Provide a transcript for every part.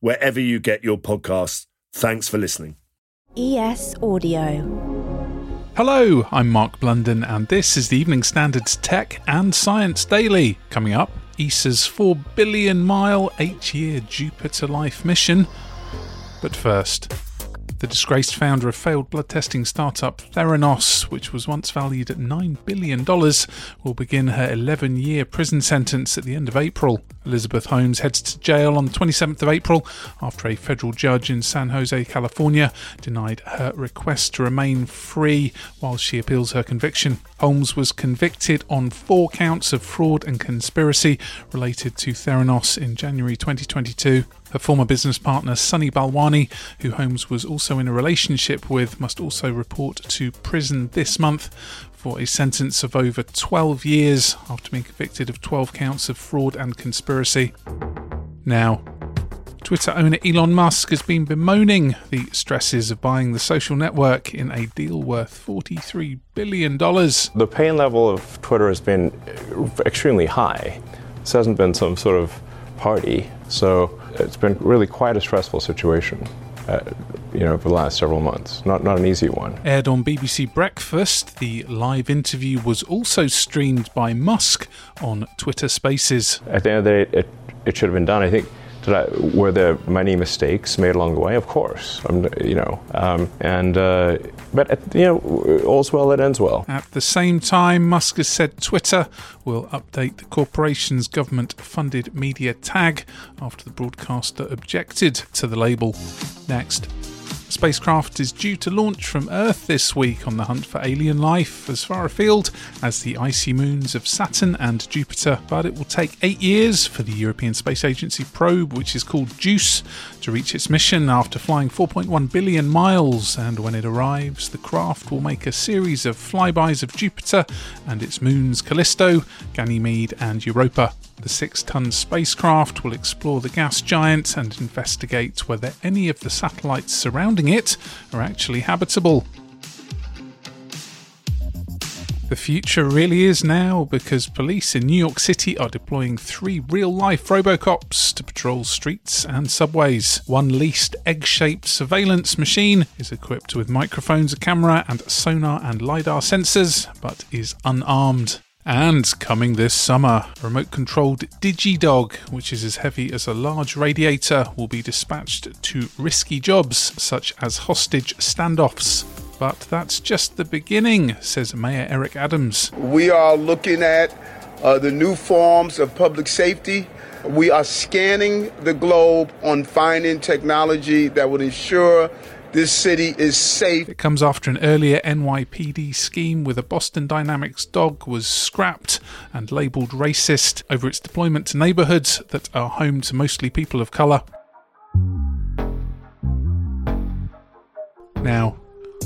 wherever you get your podcasts. Thanks for listening. ES Audio. Hello, I'm Mark Blunden, and this is the Evening Standards Tech and Science Daily. Coming up, ESA's 4 billion mile, 8 year Jupiter Life mission. But first, the disgraced founder of failed blood testing startup Theranos, which was once valued at $9 billion, will begin her 11 year prison sentence at the end of April. Elizabeth Holmes heads to jail on the 27th of April after a federal judge in San Jose, California, denied her request to remain free while she appeals her conviction. Holmes was convicted on four counts of fraud and conspiracy related to Theranos in January 2022. Her former business partner, Sunny Balwani, who Holmes was also in a relationship with, must also report to prison this month for a sentence of over 12 years after being convicted of 12 counts of fraud and conspiracy. Now, Twitter owner Elon Musk has been bemoaning the stresses of buying the social network in a deal worth $43 billion. The pain level of Twitter has been extremely high. This hasn't been some sort of party. So it's been really quite a stressful situation. Uh, you know, for the last several months. Not not an easy one. Aired on BBC Breakfast, the live interview was also streamed by Musk on Twitter Spaces. At the end of the day, it, it should have been done. I think did I, were there many mistakes made along the way? Of course, um, you know, um, and uh, but at, you know, all's well that ends well. At the same time, Musk has said Twitter will update the corporation's government-funded media tag after the broadcaster objected to the label. Next. Spacecraft is due to launch from Earth this week on the hunt for alien life as far afield as the icy moons of Saturn and Jupiter. But it will take eight years for the European Space Agency probe, which is called JUICE, to reach its mission after flying 4.1 billion miles. And when it arrives, the craft will make a series of flybys of Jupiter and its moons Callisto, Ganymede, and Europa. The six ton spacecraft will explore the gas giant and investigate whether any of the satellites surrounding it are actually habitable. The future really is now because police in New York City are deploying three real life Robocops to patrol streets and subways. One leased egg shaped surveillance machine is equipped with microphones, a camera, and sonar and LiDAR sensors, but is unarmed. And coming this summer, remote controlled DigiDog, which is as heavy as a large radiator, will be dispatched to risky jobs such as hostage standoffs. But that's just the beginning, says Mayor Eric Adams. We are looking at uh, the new forms of public safety. We are scanning the globe on finding technology that would ensure this city is safe. It comes after an earlier NYPD scheme with a Boston Dynamics dog was scrapped and labelled racist over its deployment to neighbourhoods that are home to mostly people of colour. Now,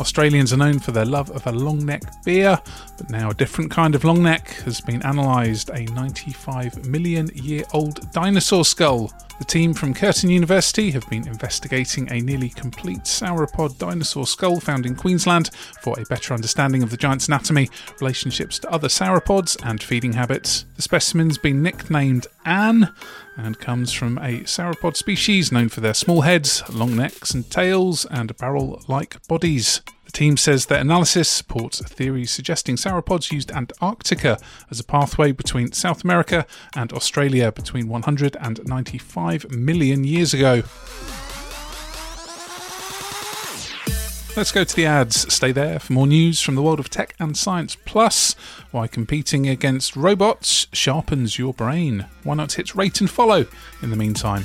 Australians are known for their love of a long neck beer, but now a different kind of long neck has been analysed a 95 million year old dinosaur skull. The team from Curtin University have been investigating a nearly complete sauropod dinosaur skull found in Queensland for a better understanding of the giant's anatomy, relationships to other sauropods, and feeding habits. The specimen's been nicknamed Anne and comes from a sauropod species known for their small heads, long necks and tails, and barrel like bodies. The team says their analysis supports a theory suggesting sauropods used Antarctica as a pathway between South America and Australia between 100 and 95 million years ago. Let's go to the ads. Stay there for more news from the world of tech and science. Plus, why competing against robots sharpens your brain. Why not hit rate and follow in the meantime?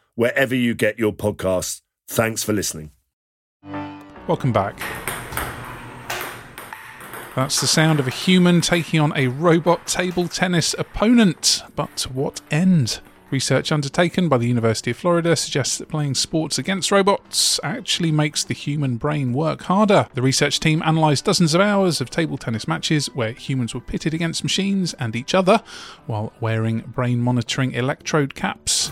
wherever you get your podcasts. Thanks for listening. Welcome back. That's the sound of a human taking on a robot table tennis opponent. But to what end? Research undertaken by the University of Florida suggests that playing sports against robots actually makes the human brain work harder. The research team analysed dozens of hours of table tennis matches where humans were pitted against machines and each other while wearing brain monitoring electrode caps.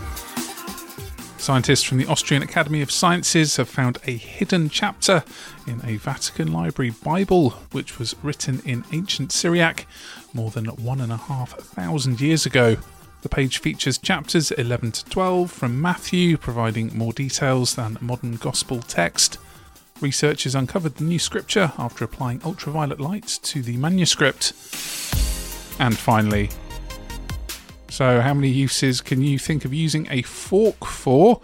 Scientists from the Austrian Academy of Sciences have found a hidden chapter in a Vatican Library Bible, which was written in ancient Syriac more than one and a half thousand years ago. The page features chapters 11 to 12 from Matthew, providing more details than modern gospel text. Researchers uncovered the new scripture after applying ultraviolet light to the manuscript. And finally, so, how many uses can you think of using a fork for?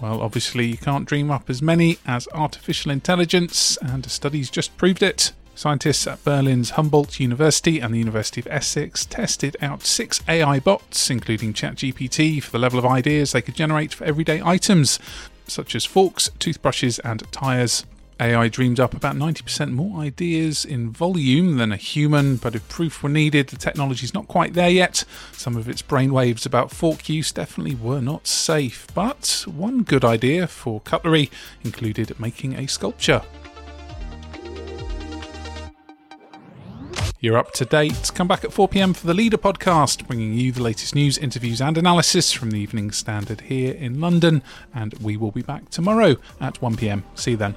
Well, obviously, you can't dream up as many as artificial intelligence, and studies just proved it. Scientists at Berlin's Humboldt University and the University of Essex tested out six AI bots, including ChatGPT, for the level of ideas they could generate for everyday items, such as forks, toothbrushes, and tyres. AI dreamed up about 90% more ideas in volume than a human, but if proof were needed, the technology's not quite there yet. Some of its brainwaves about fork use definitely were not safe, but one good idea for cutlery included making a sculpture. You're up to date. Come back at 4 pm for the Leader podcast, bringing you the latest news, interviews, and analysis from the Evening Standard here in London. And we will be back tomorrow at 1 pm. See you then.